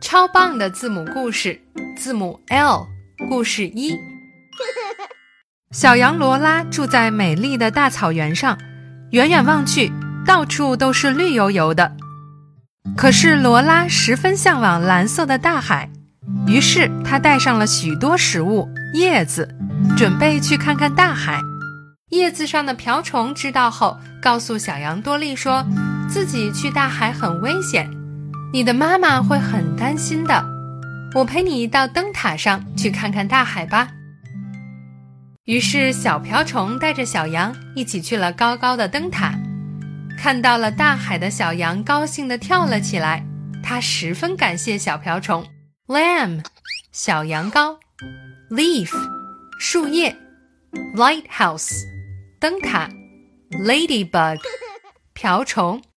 超棒的字母故事，字母 L，故事一。小羊罗拉住在美丽的大草原上，远远望去，到处都是绿油油的。可是罗拉十分向往蓝色的大海，于是她带上了许多食物、叶子，准备去看看大海。叶子上的瓢虫知道后，告诉小羊多利说，自己去大海很危险，你的妈妈会很担心的。我陪你到灯塔上去看看大海吧。于是，小瓢虫带着小羊一起去了高高的灯塔，看到了大海的小羊高兴地跳了起来。它十分感谢小瓢虫，lamb，小羊羔，leaf，树叶，lighthouse，灯塔，ladybug，瓢虫。